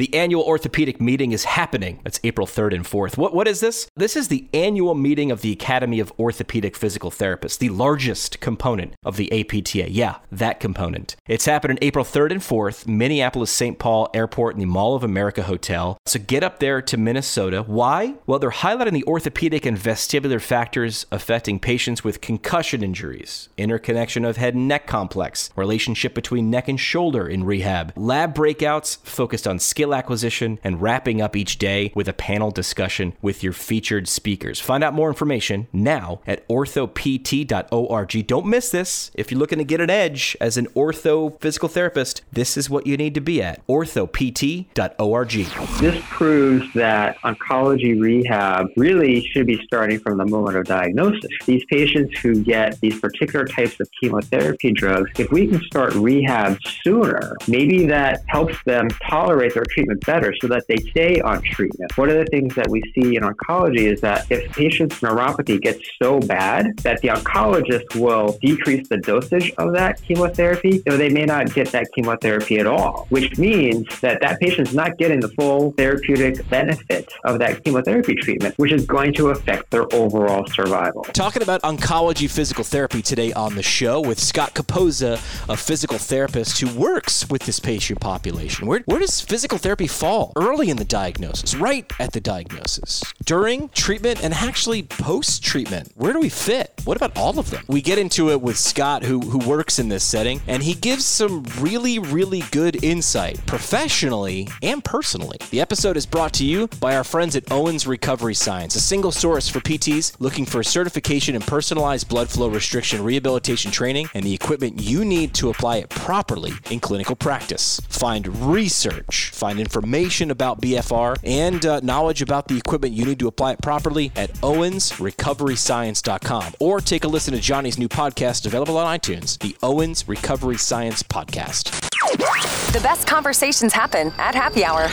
The annual orthopedic meeting is happening. That's April 3rd and 4th. What, what is this? This is the annual meeting of the Academy of Orthopedic Physical Therapists, the largest component of the APTA. Yeah, that component. It's happening April 3rd and 4th, Minneapolis St. Paul Airport in the Mall of America Hotel. So get up there to Minnesota. Why? Well, they're highlighting the orthopedic and vestibular factors affecting patients with concussion injuries, interconnection of head and neck complex, relationship between neck and shoulder in rehab, lab breakouts focused on skill acquisition, and wrapping up each day with a panel discussion with your featured speakers. Find out more information now at orthopt.org. Don't miss this. If you're looking to get an edge as an ortho physical therapist, this is what you need to be at orthopt.org. This proves that oncology rehab really should be starting from the moment of diagnosis. These patients who get these particular types of chemotherapy drugs, if we can start rehab sooner, maybe that helps them tolerate their treatment better so that they stay on treatment. One of the things that we see in oncology is that if patients' neuropathy gets so bad that the oncologist will decrease the dosage of that chemotherapy, so they may not get that chemotherapy at all, which means that that patient's not getting the full therapeutic benefit of that chemotherapy treatment, which is going to affect their overall survival. Talking about oncology physical therapy today on the show with Scott Capozza, a physical therapist who works with this patient population. Where, where does physical therapy fall? Early in the diagnosis, right at the diagnosis, during treatment, and actually post treatment. Where do we fit? What about all of them? We get into it with Scott, who, who works in this setting, and he gives some really, really good insight professionally and personally. The episode is brought to you by our friends at Owens Recovery Science, a single source for PTs looking for certification in personalized blood flow restriction rehabilitation training and the equipment you need to apply it properly in clinical practice. Find research, find information about BFR, and uh, knowledge about the equipment you need to apply it properly at owensrecoveryscience.com or take a listen to Johnny's new podcast available on iTunes, the Owens Recovery Science Podcast. The best conversations happen at happy hour.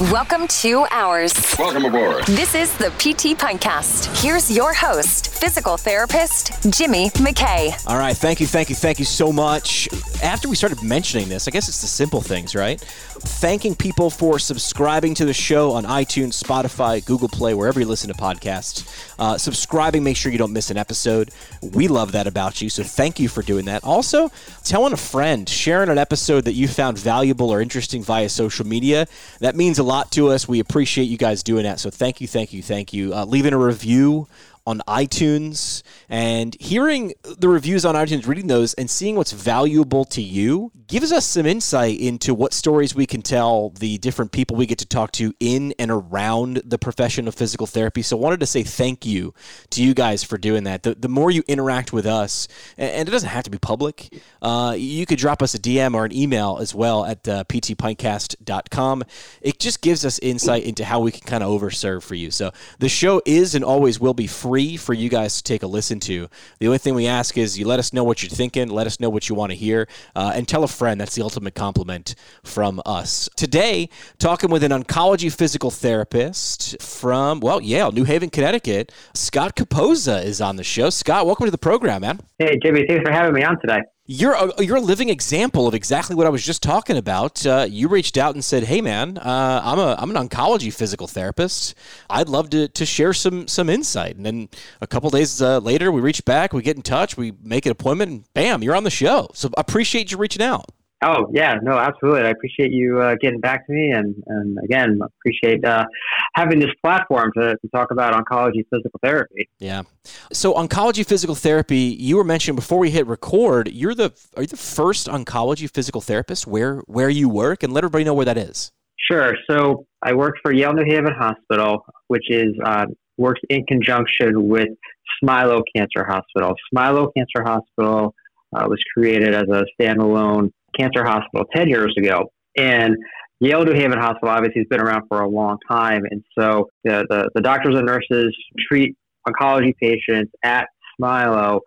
Welcome to ours. Welcome aboard. This is the PT Pintcast. Here's your host, physical therapist Jimmy McKay. All right, thank you, thank you, thank you so much. After we started mentioning this, I guess it's the simple things, right? Thanking people for subscribing to the show on iTunes, Spotify, Google Play, wherever you listen to podcasts. Uh, subscribing, make sure you don't miss an episode. We love that about you, so thank you for doing that. Also, telling a friend, sharing an episode that you found valuable or interesting via social media. That means a lot to us. We appreciate you guys doing that. So thank you, thank you, thank you. Uh, leaving a review on iTunes and hearing the reviews on iTunes, reading those, and seeing what's valuable to you gives us some insight into what stories we can tell the different people we get to talk to in and around the profession of physical therapy. So, I wanted to say thank you to you guys for doing that. The, the more you interact with us, and it doesn't have to be public, uh, you could drop us a DM or an email as well at uh, ptpintcast.com. It just gives us insight into how we can kind of overserve for you. So, the show is and always will be free free for you guys to take a listen to. The only thing we ask is you let us know what you're thinking, let us know what you want to hear, uh, and tell a friend. That's the ultimate compliment from us. Today, talking with an oncology physical therapist from, well, Yale, New Haven, Connecticut. Scott Capozza is on the show. Scott, welcome to the program, man. Hey, Jimmy, thanks for having me on today you're a, you're a living example of exactly what I was just talking about. Uh, you reached out and said, "Hey, man, uh, I'm a I'm an oncology physical therapist. I'd love to, to share some some insight." And then a couple days uh, later, we reach back, we get in touch, we make an appointment, and bam, you're on the show. So appreciate you reaching out. Oh yeah, no, absolutely. I appreciate you uh, getting back to me, and and again, appreciate uh, having this platform to, to talk about oncology physical therapy. Yeah. So oncology physical therapy, you were mentioning before we hit record. You're the are you the first oncology physical therapist where where you work, and let everybody know where that is. Sure. So I work for Yale New Haven Hospital, which is uh, works in conjunction with Smilow Cancer Hospital. Smilow Cancer Hospital uh, was created as a standalone Cancer Hospital 10 years ago. And Yale New Haven Hospital obviously has been around for a long time. And so the, the, the doctors and nurses treat oncology patients at Smilow.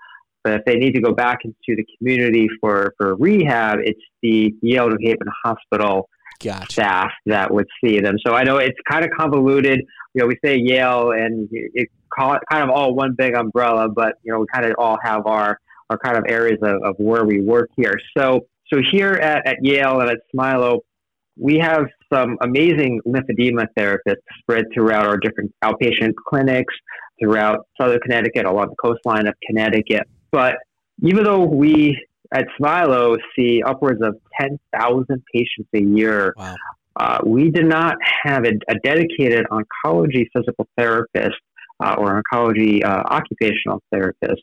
But if they need to go back into the community for, for rehab, it's the Yale New Haven Hospital gotcha. staff that would see them. So I know it's kind of convoluted. You know, we say Yale and it call it kind of all one big umbrella, but you know, we kind of all have our, our kind of areas of, of where we work here. So so here at, at Yale and at Smilow, we have some amazing lymphedema therapists spread throughout our different outpatient clinics throughout southern Connecticut, along the coastline of Connecticut. But even though we at Smilow see upwards of 10,000 patients a year, wow. uh, we did not have a, a dedicated oncology physical therapist uh, or oncology uh, occupational therapist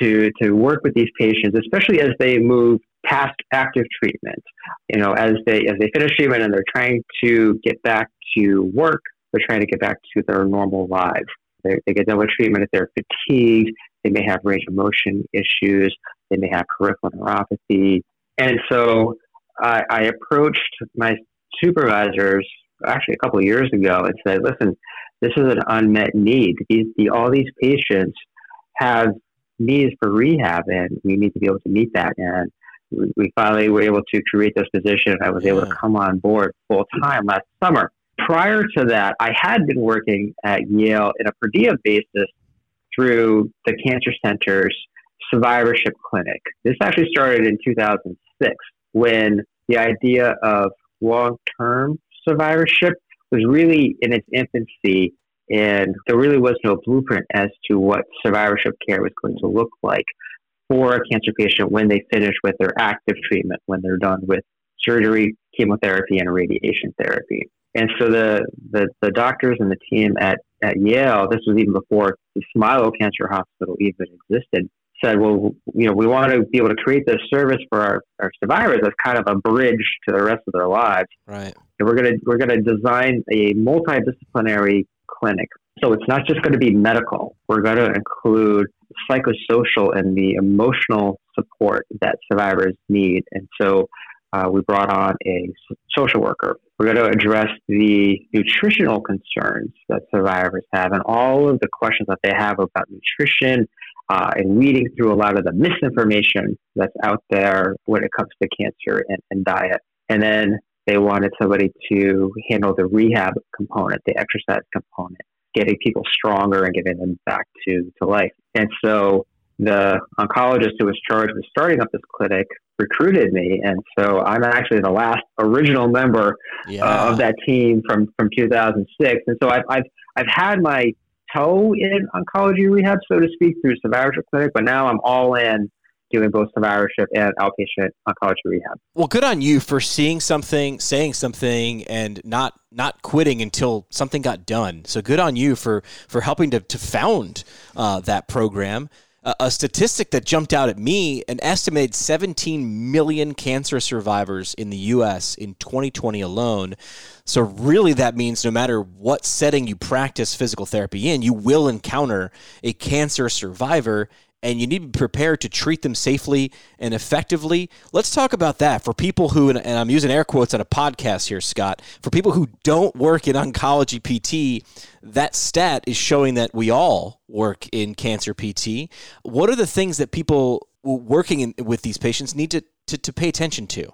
to, to work with these patients, especially as they move past active treatment. You know, as they as they finish treatment and they're trying to get back to work, they're trying to get back to their normal lives. They, they get done with treatment if they're fatigued. They may have range of motion issues. They may have peripheral neuropathy. And so I, I approached my supervisors actually a couple of years ago and said, listen, this is an unmet need. These, the, all these patients have needs for rehab, and we need to be able to meet that. And we, finally were able to create this position. I was able to come on board full time last summer. Prior to that, I had been working at Yale in a per diem basis through the Cancer Center's survivorship clinic. This actually started in 2006 when the idea of long term survivorship was really in its infancy and there really was no blueprint as to what survivorship care was going to look like for a cancer patient when they finish with their active treatment, when they're done with surgery, chemotherapy, and radiation therapy. And so the, the, the doctors and the team at, at Yale, this was even before the Smilow Cancer Hospital even existed, said, well, you know, we want to be able to create this service for our, our survivors as kind of a bridge to the rest of their lives. Right. And we're going to we're going to design a multidisciplinary clinic. So it's not just going to be medical. We're going to include psychosocial and the emotional support that survivors need. And so uh, we brought on a social worker. We're going to address the nutritional concerns that survivors have and all of the questions that they have about nutrition uh, and weeding through a lot of the misinformation that's out there when it comes to cancer and, and diet. And then they wanted somebody to handle the rehab component, the exercise component, getting people stronger and getting them back to, to life. And so the oncologist who was charged with starting up this clinic recruited me. And so I'm actually the last original member yeah. uh, of that team from, from 2006. And so I've, I've, I've had my toe in oncology rehab, so to speak, through survivorship clinic, but now I'm all in doing both survivorship and outpatient oncology rehab. Well, good on you for seeing something, saying something, and not not quitting until something got done. So good on you for for helping to to found uh, that program. A statistic that jumped out at me: an estimated 17 million cancer survivors in the U.S. in 2020 alone. So really, that means no matter what setting you practice physical therapy in, you will encounter a cancer survivor and you need to be prepared to treat them safely and effectively. Let's talk about that for people who, and I'm using air quotes on a podcast here, Scott, for people who don't work in oncology PT, that stat is showing that we all work in cancer PT. What are the things that people working in, with these patients need to, to, to pay attention to?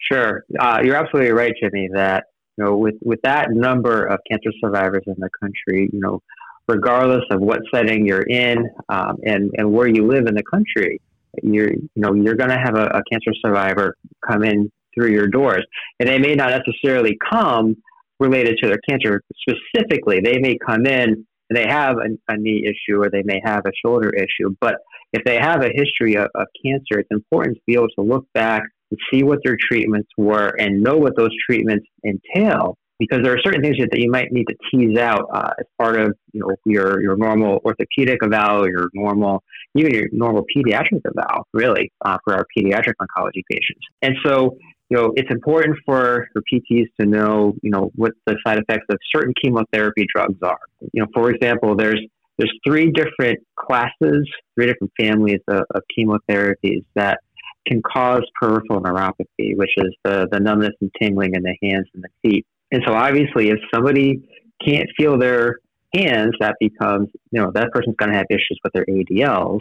Sure. Uh, you're absolutely right, Jimmy, that you know, with, with that number of cancer survivors in the country, you know, regardless of what setting you're in um, and, and where you live in the country. You're, you know, you're going to have a, a, cancer survivor come in through your doors, and they may not necessarily come related to their cancer specifically. They may come in and they have a, a knee issue or they may have a shoulder issue, but if they have a history of, of cancer, it's important to be able to look back and see what their treatments were and know what those treatments entail because there are certain things that you might need to tease out uh, as part of you know your your normal orthopedic eval, your normal even your normal pediatric eval, really uh, for our pediatric oncology patients. And so you know it's important for for PTs to know you know what the side effects of certain chemotherapy drugs are. You know, for example, there's there's three different classes, three different families of, of chemotherapies that can cause peripheral neuropathy, which is the, the numbness and tingling in the hands and the feet. And so obviously, if somebody can't feel their hands, that becomes, you know, that person's going to have issues with their ADLs.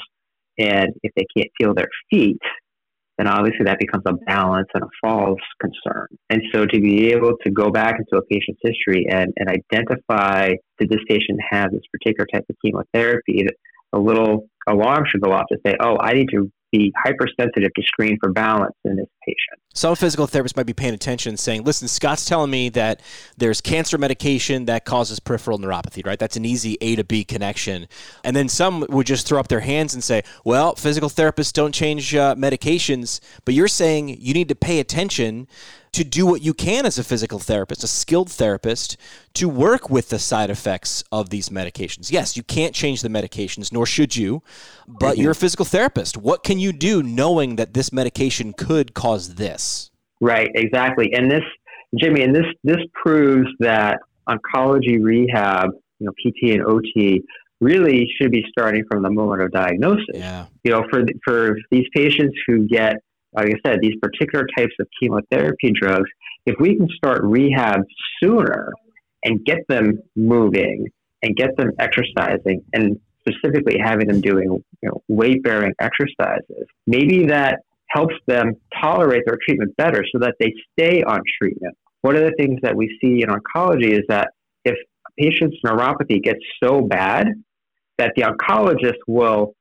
And if they can't feel their feet, then obviously that becomes a balance and a falls concern. And so to be able to go back into a patient's history and, and identify that this patient has this particular type of chemotherapy, a little alarm should go off to say, oh, I need to be hypersensitive to screen for balance in this patient. Some physical therapists might be paying attention saying, listen, Scott's telling me that there's cancer medication that causes peripheral neuropathy, right? That's an easy A to B connection. And then some would just throw up their hands and say, well, physical therapists don't change uh, medications, but you're saying you need to pay attention to do what you can as a physical therapist, a skilled therapist, to work with the side effects of these medications. Yes, you can't change the medications, nor should you, but mm-hmm. you're a physical therapist. What can you do knowing that this medication could cause this? Right, exactly. And this, Jimmy, and this this proves that oncology rehab, you know, PT and OT, really should be starting from the moment of diagnosis. Yeah. You know, for for these patients who get like I said, these particular types of chemotherapy drugs, if we can start rehab sooner and get them moving and get them exercising and specifically having them doing you know, weight bearing exercises, maybe that helps them tolerate their treatment better so that they stay on treatment. One of the things that we see in oncology is that if a patient's neuropathy gets so bad that the oncologist will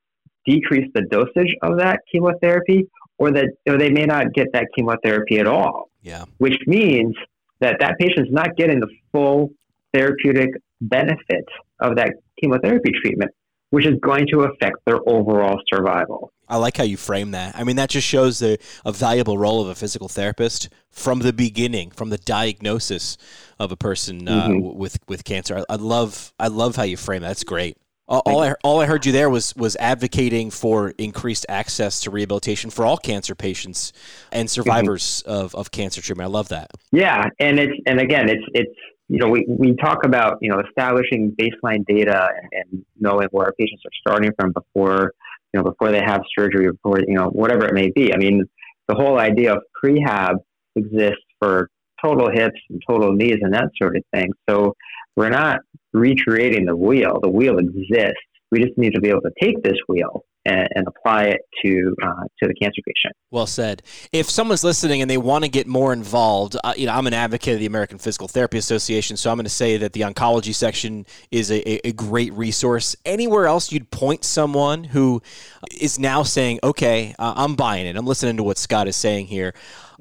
decrease the dosage of that chemotherapy or that or they may not get that chemotherapy at all. Yeah. Which means that that patient's not getting the full therapeutic benefit of that chemotherapy treatment, which is going to affect their overall survival. I like how you frame that. I mean, that just shows the a valuable role of a physical therapist from the beginning, from the diagnosis of a person uh, mm-hmm. with with cancer. I, I, love I love how you frame that. That's great. All, I, all I heard you there was was advocating for increased access to rehabilitation for all cancer patients and mm-hmm. survivors mm-hmm. of, of cancer treatment. I love that. Yeah, and it's and again, it's it's you know we, we talk about you know establishing baseline data and, and knowing where our patients are starting from before you know before they have surgery, before you know whatever it may be. I mean, the whole idea of prehab exists for total hips and total knees and that sort of thing. So we're not recreating the wheel. The wheel exists. We just need to be able to take this wheel and, and apply it to uh, to the cancer patient. Well said. If someone's listening and they want to get more involved, uh, you know, I'm an advocate of the American Physical Therapy Association, so I'm going to say that the oncology section is a, a great resource. Anywhere else you'd point someone who is now saying, "Okay, uh, I'm buying it. I'm listening to what Scott is saying here."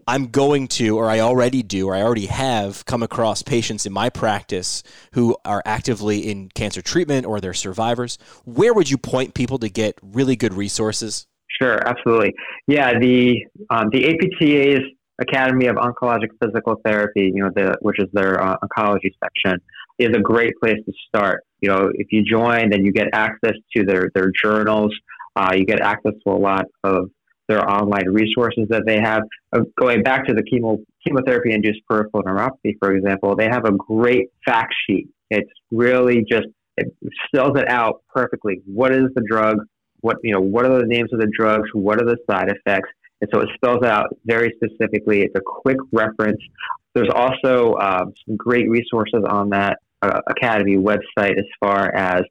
I'm going to, or I already do, or I already have come across patients in my practice who are actively in cancer treatment or they're survivors. Where would you point people to get really good resources? Sure, absolutely. Yeah, the um, the APTA's Academy of Oncologic Physical Therapy, you know, the, which is their uh, oncology section, is a great place to start. You know, if you join, then you get access to their their journals. Uh, you get access to a lot of their online resources that they have. Uh, going back to the chemo, chemotherapy induced peripheral neuropathy, for example, they have a great fact sheet. It's really just, it spells it out perfectly. What is the drug? What, you know, what are the names of the drugs? What are the side effects? And so it spells out very specifically. It's a quick reference. There's also um, some great resources on that uh, Academy website as far as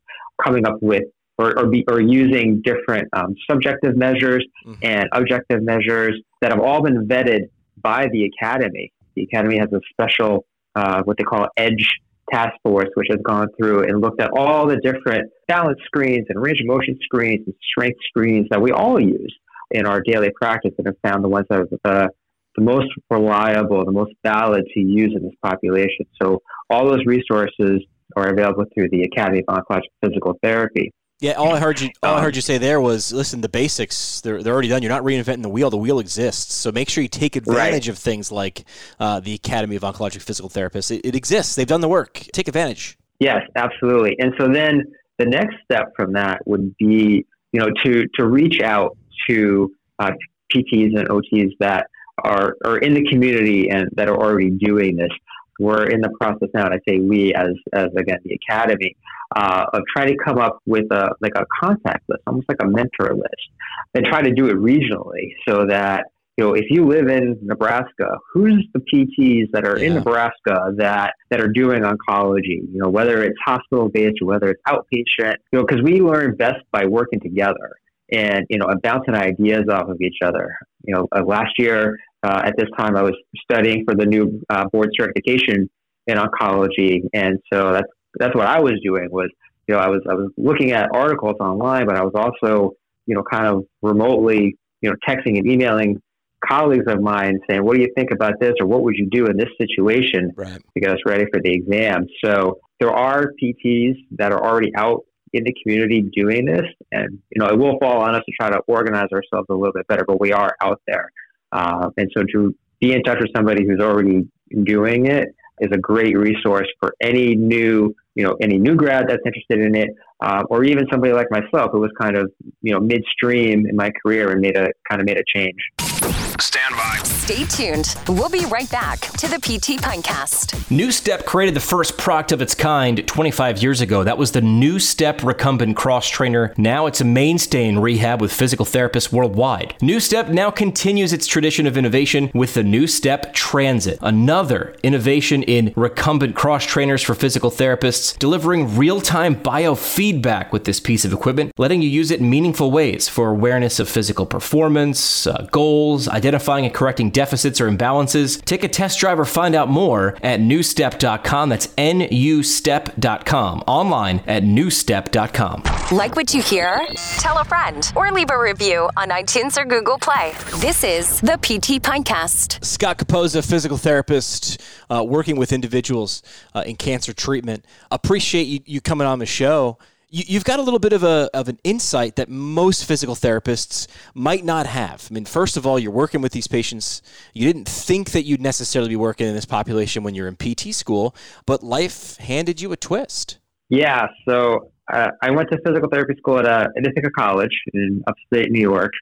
coming up with or, or, be, or using different um, subjective measures mm-hmm. and objective measures that have all been vetted by the academy. The academy has a special, uh, what they call EDGE task force, which has gone through and looked at all the different balance screens and range of motion screens and strength screens that we all use in our daily practice and have found the ones that are the, the most reliable, the most valid to use in this population. So all those resources are available through the Academy of Oncologic Physical Therapy. Yeah, all I heard you all I heard you say there was listen, the basics they're they're already done. You're not reinventing the wheel. The wheel exists. So make sure you take advantage right. of things like uh, the Academy of Oncologic Physical Therapists. It, it, exists. They've done the work. Take advantage. Yes, absolutely. And so then the next step from that would be you know to to reach out to uh, PTs and OTs that are are in the community and that are already doing this we're in the process now, and I say we as as again the academy uh, of trying to come up with a like a contact list, almost like a mentor list, and try to do it regionally so that you know if you live in Nebraska, who's the PTs that are yeah. in Nebraska that that are doing oncology? You know whether it's hospital based or whether it's outpatient. You know because we learn best by working together and you know bouncing ideas off of each other. You know, uh, last year uh, at this time I was studying for the new uh, board certification in oncology, and so that's that's what I was doing was you know I was I was looking at articles online, but I was also you know kind of remotely you know, texting and emailing colleagues of mine saying, "What do you think about this?" or "What would you do in this situation right. to get us ready for the exam?" So there are PTs that are already out in the community doing this, and you know, it will fall on us to try to organize ourselves a little bit better. But we are out there, uh, and so to be in touch with somebody who's already doing it is a great resource for any new, you know, any new grad that's interested in it, uh, or even somebody like myself who was kind of, you know, midstream in my career and made a kind of made a change. Stand by. Stay tuned. We'll be right back to the PT Pintcast. NuStep created the first product of its kind 25 years ago. That was the NuStep Recumbent Cross Trainer. Now it's a mainstay in rehab with physical therapists worldwide. NuStep now continues its tradition of innovation with the NuStep Transit, another innovation in recumbent cross trainers for physical therapists, delivering real time biofeedback with this piece of equipment, letting you use it in meaningful ways for awareness of physical performance, uh, goals, identifying identifying and correcting deficits or imbalances. Take a test drive or find out more at nustep.com. That's nustep.com. Online at nustep.com. Like what you hear? Tell a friend or leave a review on iTunes or Google Play. This is the PT Pintcast. Scott Capozza, physical therapist, uh, working with individuals uh, in cancer treatment. Appreciate you, you coming on the show you, have got a little bit of a of an insight that most physical therapists might not have. I mean, first of all, you're working with these patients. You didn't think that you'd necessarily be working in this population when you're in PT school, but life handed you a twist. Yeah. So uh, I went to physical therapy school at uh, Ithaca College in upstate New York,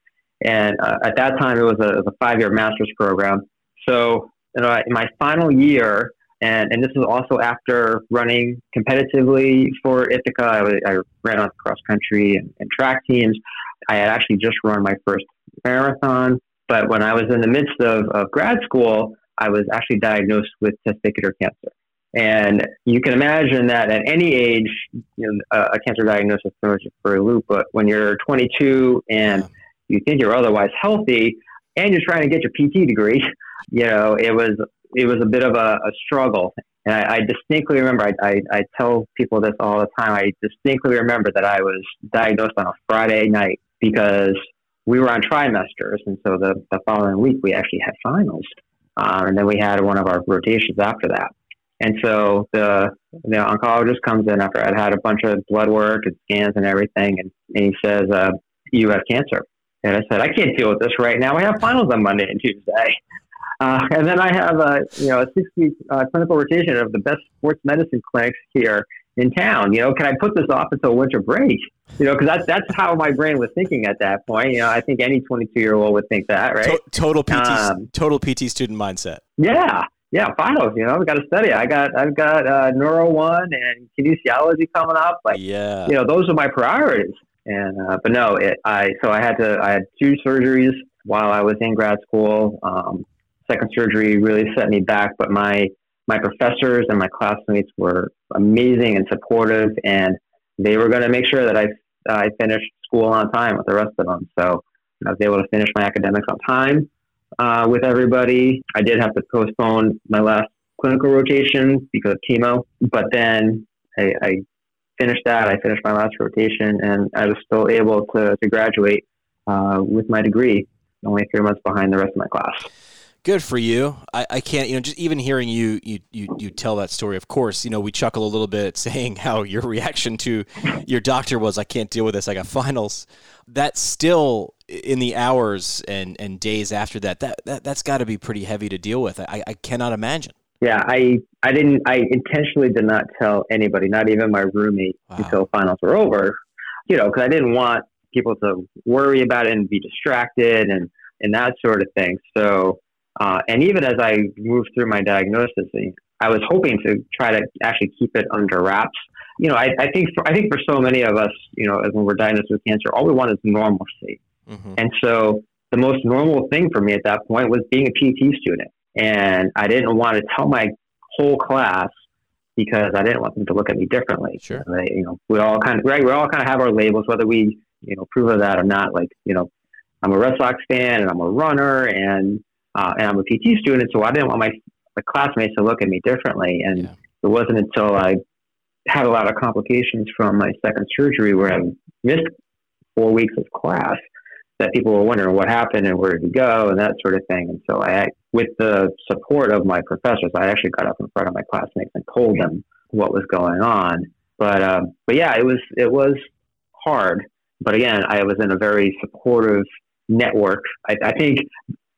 and uh, at that time it was a, a five year master's program. So you know, in my final year, and, and this was also after running competitively for Ithaca. I, I ran on cross country and, and track teams. I had actually just run my first marathon. But when I was in the midst of, of grad school, I was actually diagnosed with testicular cancer. And you can imagine that at any age, you know, a, a cancer diagnosis throws you for a loop. But when you're 22 and you think you're otherwise healthy, and you're trying to get your PT degree, you know, it was it was a bit of a, a struggle. And I, I distinctly remember, I, I, I, tell people this all the time. I distinctly remember that I was diagnosed on a Friday night because we were on trimesters. And so the, the following week, we actually had finals. Uh, and then we had one of our rotations after that. And so the, the oncologist comes in after I'd had a bunch of blood work and scans and everything. And, and he says, uh, You have cancer. And I said, I can't deal with this right now. I have finals on Monday and Tuesday. Uh, and then I have a you know a six week uh, clinical rotation of the best sports medicine clinics here in town. You know, can I put this off until winter break? You know, because that's that's how my brain was thinking at that point. You know, I think any 22 year old would think that, right? total PT, um, total PT student mindset. Yeah, yeah. Finals. You know, we got to study. I got I've got uh, neuro one and kinesiology coming up. Like, yeah, you know, those are my priorities. And uh, but no, it, I so I had to I had two surgeries while I was in grad school. Um, second surgery really set me back, but my my professors and my classmates were amazing and supportive, and they were going to make sure that I I finished school on time with the rest of them. So I was able to finish my academics on time uh, with everybody. I did have to postpone my last clinical rotation because of chemo, but then I, I finished that. I finished my last rotation, and I was still able to, to graduate uh, with my degree, only three months behind the rest of my class. Good for you. I, I can't, you know, just even hearing you, you, you, you tell that story. Of course, you know, we chuckle a little bit saying how your reaction to your doctor was, "I can't deal with this. I got finals." That's still in the hours and, and days after that. That, that that's got to be pretty heavy to deal with. I, I cannot imagine. Yeah, I I didn't. I intentionally did not tell anybody, not even my roommate, wow. until finals were over. You know, because I didn't want people to worry about it and be distracted and and that sort of thing. So uh, and even as I moved through my diagnosis, I was hoping to try to actually keep it under wraps. You know, I, I think for, I think for so many of us, you know, when we're diagnosed with cancer, all we want is normalcy. Mm-hmm. And so the most normal thing for me at that point was being a PT student, and I didn't want to tell my whole class because I didn't want them to look at me differently. Sure. They, you know, we all kind of right. We all kind of have our labels, whether we you know prove of that or not. Like you know, I'm a Red Sox fan and I'm a runner and uh, and I'm a PT student, so I didn't want my, my classmates to look at me differently. And yeah. it wasn't until I had a lot of complications from my second surgery where I missed four weeks of class that people were wondering what happened and where did he go and that sort of thing. And so I, with the support of my professors, I actually got up in front of my classmates and told them what was going on. But um, but yeah, it was it was hard. But again, I was in a very supportive network. I, I think,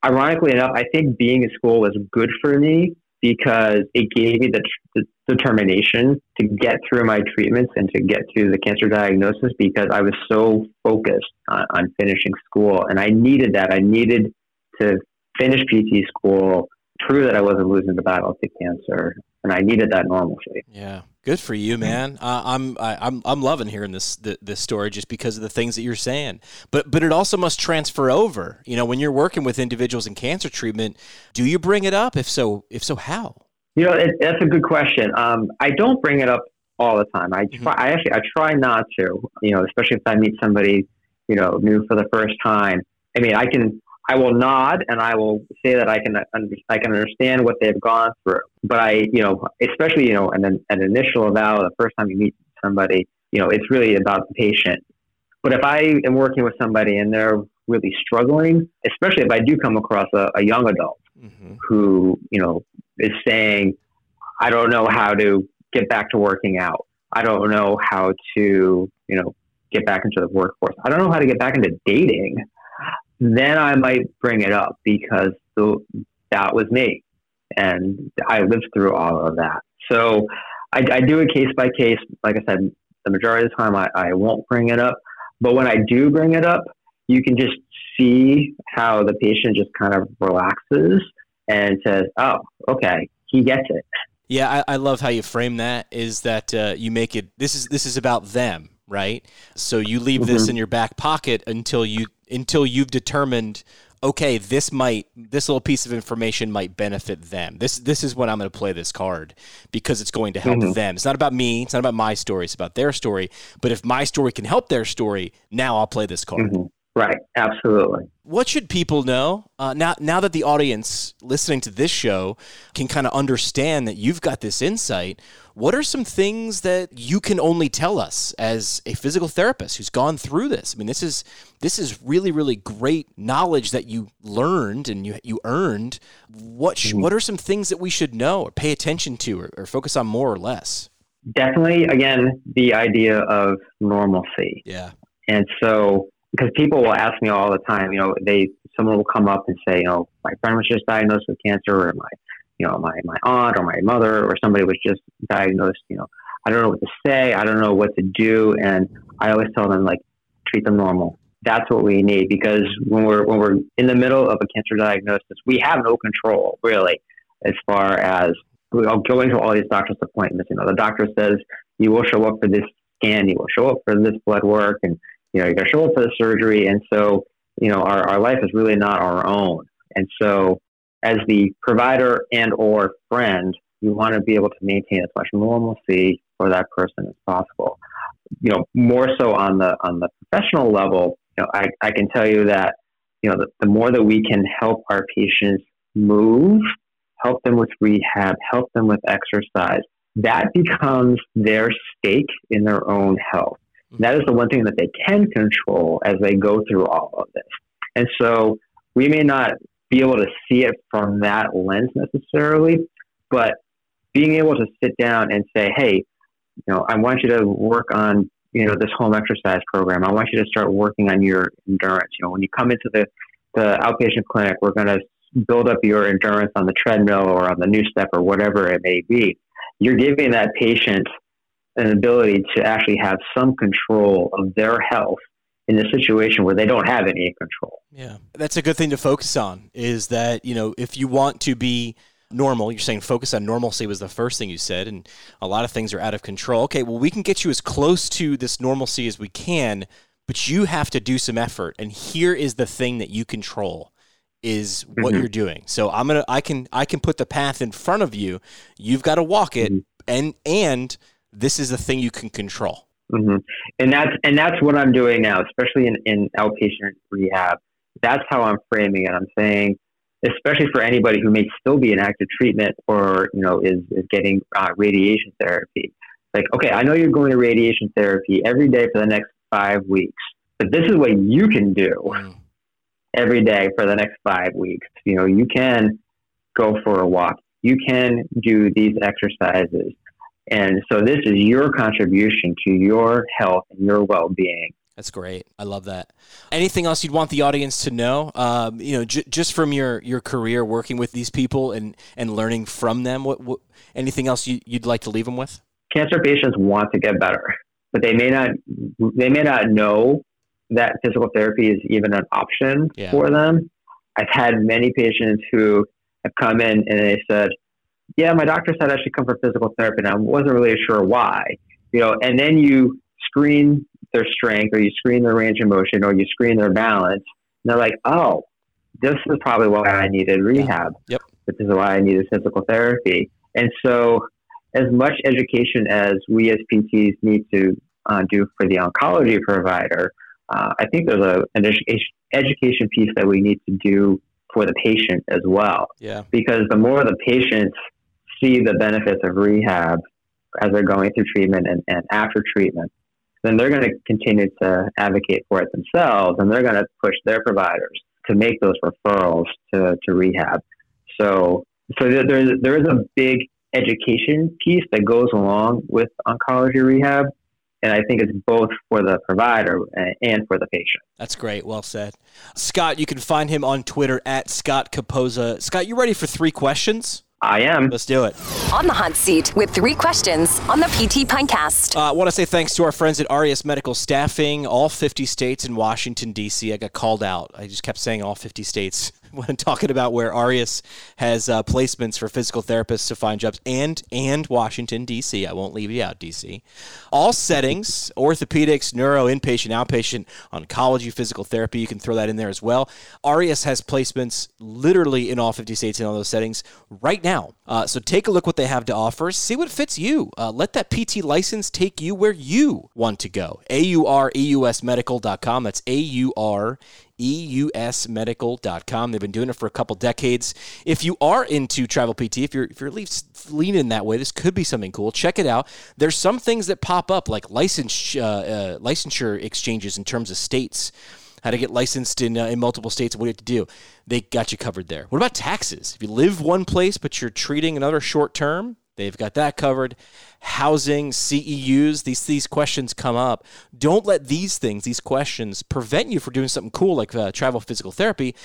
ironically enough, I think being in school was good for me because it gave me the, the, determination to get through my treatments and to get to the cancer diagnosis because I was so focused on, on finishing school. And I needed that. I needed to finish PT school, prove that I wasn't losing the battle to cancer, and I needed that normalcy. Yeah. Good for you, man. Uh, I'm I, am I'm, I'm loving hearing this this story just because of the things that you're saying. But but it also must transfer over. You know, when you're working with individuals in cancer treatment, do you bring it up? If so, if so, how? You know, it, that's a good question. Um, I don't bring it up all the time. I mm-hmm. try. I actually I try not to. You know, especially if I meet somebody you know new for the first time. I mean, I can I will nod and I will say that I can I can understand what they've gone through. But I, you know, especially you know, an an initial eval, the first time you meet somebody, you know, it's really about the patient. But if I am working with somebody and they're really struggling, especially if I do come across a, a young adult mm-hmm. who you know is saying, I don't know how to get back to working out. I don't know how to you know get back into the workforce. I don't know how to get back into dating then I might bring it up because the, that was me. And I lived through all of that. So I, I do it case by case. Like I said, the majority of the time I, I won't bring it up. But when I do bring it up, you can just see how the patient just kind of relaxes and says, oh, okay, he gets it. Yeah, I, I love how you frame that. Is that uh, you make it? This is this is about them, right? So you leave mm-hmm. this in your back pocket until you until you've determined okay, this might this little piece of information might benefit them. This this is when I'm going to play this card because it's going to help mm-hmm. them. It's not about me. It's not about my story. It's about their story. But if my story can help their story, now I'll play this card. Mm-hmm. Right. Absolutely. What should people know uh, now? Now that the audience listening to this show can kind of understand that you've got this insight, what are some things that you can only tell us as a physical therapist who's gone through this? I mean, this is this is really really great knowledge that you learned and you you earned. What sh- mm-hmm. what are some things that we should know or pay attention to or, or focus on more or less? Definitely, again, the idea of normalcy. Yeah. And so because people will ask me all the time, you know, they someone will come up and say, you know, my friend was just diagnosed with cancer, or my, you know, my my aunt or my mother or somebody was just diagnosed. You know, I don't know what to say. I don't know what to do, and I always tell them like, treat them normal. That's what we need because when we're when we're in the middle of a cancer diagnosis, we have no control really as far as going to all these doctor's appointments. You know, the doctor says you will show up for this scan, you will show up for this blood work, and you know, you got to show up for the surgery. And so, you know, our, our life is really not our own. And so as the provider and or friend, you want to be able to maintain as much normalcy for that person as possible. You know, more so on the on the professional level, you know, I, I can tell you that, you know, the, the more that we can help our patients move, help them with rehab, help them with exercise, that becomes their stake in their own health. That is the one thing that they can control as they go through all of this. And so we may not be able to see it from that lens necessarily, but being able to sit down and say, hey, you know, I want you to work on, you know, this home exercise program. I want you to start working on your endurance. You know, when you come into the, the outpatient clinic, we're going to build up your endurance on the treadmill or on the NuStep or whatever it may be. You're giving that patient an ability to actually have some control of their health in a situation where they don't have any control. Yeah. That's a good thing to focus on is that, you know, if you want to be normal, you're saying focus on normalcy was the first thing you said and a lot of things are out of control. Okay, well we can get you as close to this normalcy as we can, but you have to do some effort and here is the thing that you control is what mm-hmm. you're doing. So I'm going to I can I can put the path in front of you. You've got to walk it mm-hmm. and and this is the thing you can control. Mm-hmm. And that's and that's what I'm doing now, especially in, in outpatient rehab. That's how I'm framing it. I'm saying, especially for anybody who may still be in active treatment or you know is is getting uh, radiation therapy. Like, okay, I know you're going to radiation therapy every day for the next five weeks, but this is what you can do. Mm. every day for the next five weeks. You know, you can go for a walk. You can do these exercises. And so this is your contribution to your health and your well-being. That's great. I love that. Anything else you'd want the audience to know? Um, you know, j- just from your, your career working with these people and, and learning from them. What, what anything else you, you'd like to leave them with? Cancer patients want to get better, but they may not they may not know that physical therapy is even an option yeah. for them. I've had many patients who have come in and they said, "Yeah, my doctor said I should come for physical therapy, and I wasn't really sure why." You know, and then you screen their strength, or you screen their range of motion, or you screen their balance, and they're like, "Oh, this is probably why I needed rehab. Yep, this is why I needed physical therapy." And so, as much education as we as PTs need to uh, do for the oncology provider, uh, I think there's a, an education, education piece that we need to do for the patient as well. Yeah. Because the more the patients see the benefits of rehab as they're going through treatment and, and after treatment, then they're going to continue to advocate for it themselves and they're going to push their providers to make those referrals to, to rehab. So, so there, there is a big education piece that goes along with oncology rehab and I think it's both for the provider uh, and for the patient. That's great. Well said. Scott, you can find him on Twitter at Scott Capozza. Scott, you ready for three questions? I am. Let's do it. On the hot seat with three questions on the PT Pintcast. Uh, I want to say thanks to our friends at Aureus Medical Staffing, all 50 states in Washington, D.C. I got called out. I just kept saying all 50 states when talking about where Aureus has uh, placements for physical therapists to find jobs and and Washington D.C. I won't leave you out, D.C. All settings: orthopedics, neuro, inpatient, outpatient, oncology, physical therapy. You can throw that in there as well. Aureus has placements literally in all 50 states in all those settings right now. Uh, so take a look what they have to offer. See what fits you. Uh, let that PT license take you where you want to go. A U R E U S medical.com. That's A U R eusmedical.com. They've been doing it for a couple decades. If you are into travel PT, if you're if you're at least leaning that way, this could be something cool. Check it out. There's some things that pop up like license uh, uh, licensure exchanges in terms of states. How to get licensed in, uh, in multiple states, what do you have to do. They got you covered there. What about taxes? If you live one place but you're treating another short term, They've got that covered. Housing, CEUs, these these questions come up. Don't let these things, these questions, prevent you from doing something cool like uh, travel physical therapy.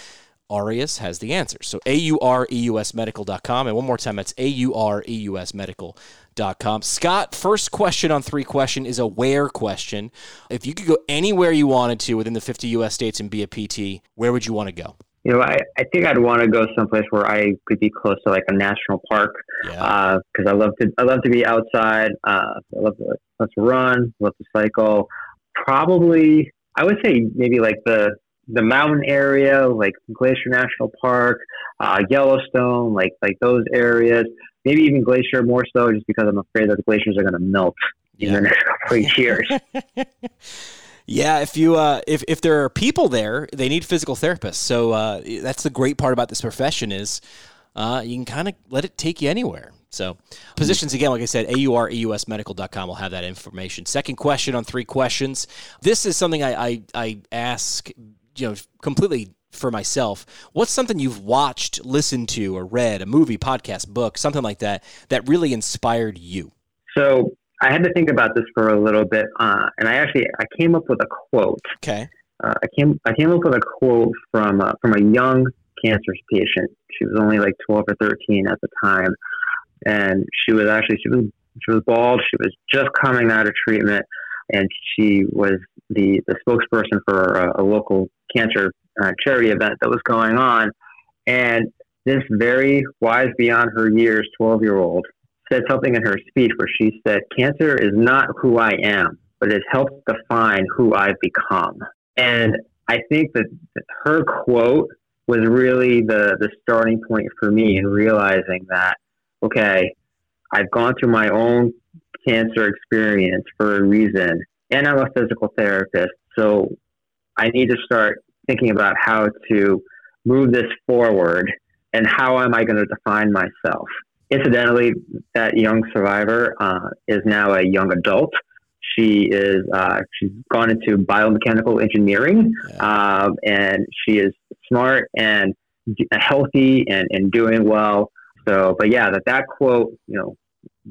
Aureus has the answers. So A-U-R-E-U-S medical.com. And one more time, that's A-U-R-E-U-S medical.com. Scott, first question on three question is a where question. If you could go anywhere you wanted to within the 50 U.S. states and be a PT, where would you want to go? You know, I, I think I'd want to go someplace where I could be close to like a national park because yeah. uh, I love to I love to be outside. Uh, I love to, love to run, love to cycle. Probably, I would say maybe like the the mountain area, like Glacier National Park, uh, Yellowstone, like like those areas. Maybe even Glacier more so, just because I'm afraid that the glaciers are going to melt yeah. in the next couple of years. Yeah, if you uh, if if there are people there, they need physical therapists. So uh, that's the great part about this profession is uh, you can kind of let it take you anywhere. So positions again, like I said, aureusmedical.com will have that information. Second question on three questions. This is something I, I, I ask, you know, completely for myself. What's something you've watched, listened to, or read, a movie, podcast, book, something like that, that really inspired you? So I had to think about this for a little bit, uh, and I actually I came up with a quote. Okay. Uh, I came I came up with a quote from uh, from a young cancer patient. She was only like twelve or thirteen at the time, and she was actually she was she was bald. She was just coming out of treatment, and she was the the spokesperson for a, a local cancer uh, charity event that was going on. And this very wise beyond her years, twelve year old said something in her speech where she said, Cancer is not who I am, but it helps define who I've become. And I think that her quote was really the, the starting point for me in realizing that, okay, I've gone through my own cancer experience for a reason, and I'm a physical therapist. So I need to start thinking about how to move this forward and how am I going to define myself. Incidentally, that young survivor uh, is now a young adult. She is uh, she's gone into biomechanical engineering, yeah. um, and she is smart and healthy and, and doing well. So, but yeah, that that quote, you know,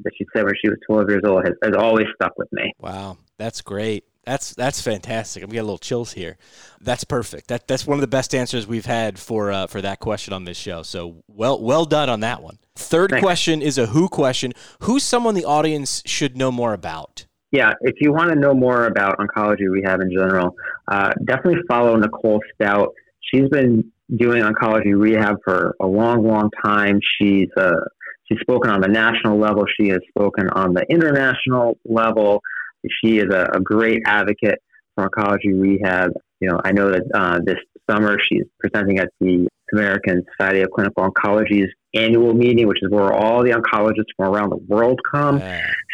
that she said when she was 12 years old has, has always stuck with me. Wow, that's great. That's that's fantastic. I'm getting a little chills here. That's perfect. That that's one of the best answers we've had for uh, for that question on this show. So well well done on that one. Third Thanks. question is a who question. Who's someone the audience should know more about? Yeah, if you want to know more about oncology rehab in general, uh, definitely follow Nicole Stout. She's been doing oncology rehab for a long, long time. She's uh, she's spoken on the national level. She has spoken on the international level. She is a, a great advocate for oncology rehab. You know, I know that uh, this summer she's presenting at the American Society of Clinical Oncology's annual meeting, which is where all the oncologists from around the world come.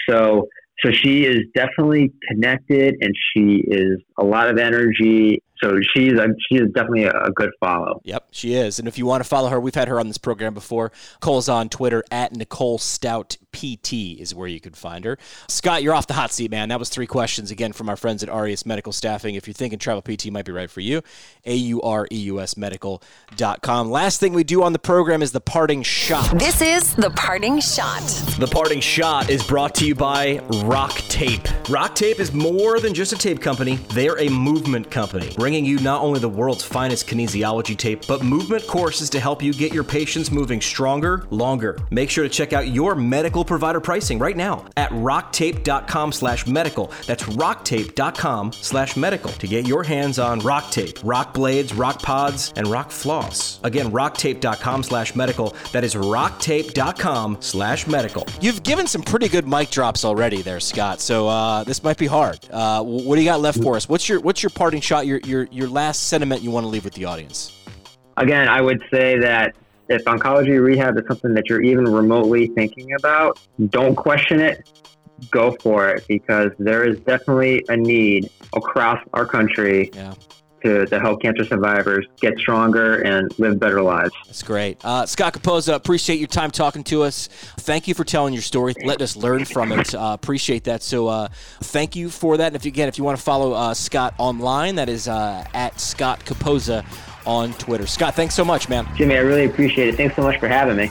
So, so she is definitely connected, and she is a lot of energy so she's a, she is definitely a, a, good follow. Yep, she is. And if you want to follow her, we've had her on this program before. Nicole's on Twitter at Nicole Stout PT is where you could find her. Scott, you're off the hot seat, man. That was three questions again from our friends at Aureus Medical Staffing. If you're thinking travel PT might be right for you, A U R E U S medical.com. Last thing we do on the program is the parting shot. This is the parting shot. The parting shot is brought to you by Rock Tape. Rock Tape is more than just a tape company, they're a movement company bringing you not only the world's finest kinesiology tape, but movement courses to help you get your patients moving stronger, longer. Make sure to check out your medical provider pricing right now at rocktape.com slash medical. That's rocktape.com slash medical to get your hands on rock tape, rock blades, rock pods, and rock floss. Again, rocktape.com slash medical. That is rocktape.com slash medical. You've given some pretty good mic drops already there, Scott. So uh, this might be hard. Uh, what do you got left for us? What's your what's your parting shot? Your your your last sentiment you want to leave with the audience? Again, I would say that if oncology rehab is something that you're even remotely thinking about, don't question it. Go for it because there is definitely a need across our country yeah to, to help cancer survivors get stronger and live better lives. That's great. Uh, Scott Capozza, appreciate your time talking to us. Thank you for telling your story, letting us learn from it. Uh, appreciate that. So uh, thank you for that. And if you, again, if you want to follow uh, Scott online, that is uh, at Scott Capozza on Twitter. Scott, thanks so much, man. Jimmy, I really appreciate it. Thanks so much for having me.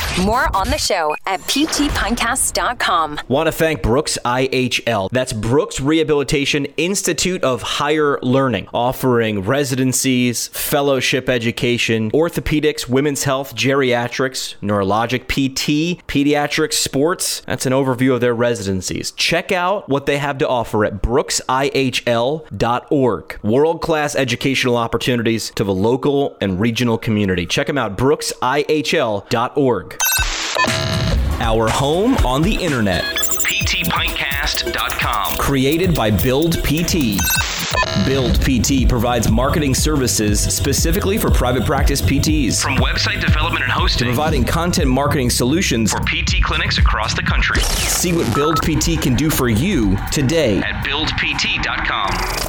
More on the show at ptpintcast.com. Want to thank Brooks IHL. That's Brooks Rehabilitation Institute of Higher Learning, offering residencies, fellowship education, orthopedics, women's health, geriatrics, neurologic PT, pediatric sports. That's an overview of their residencies. Check out what they have to offer at brooksihl.org. World class educational opportunities to the local and regional community. Check them out, brooksihl.org. Our home on the internet. PTPintcast.com. Created by Build PT. Build PT provides marketing services specifically for private practice PTs. From website development and hosting to providing content marketing solutions for PT clinics across the country. See what Build PT can do for you today at buildpt.com.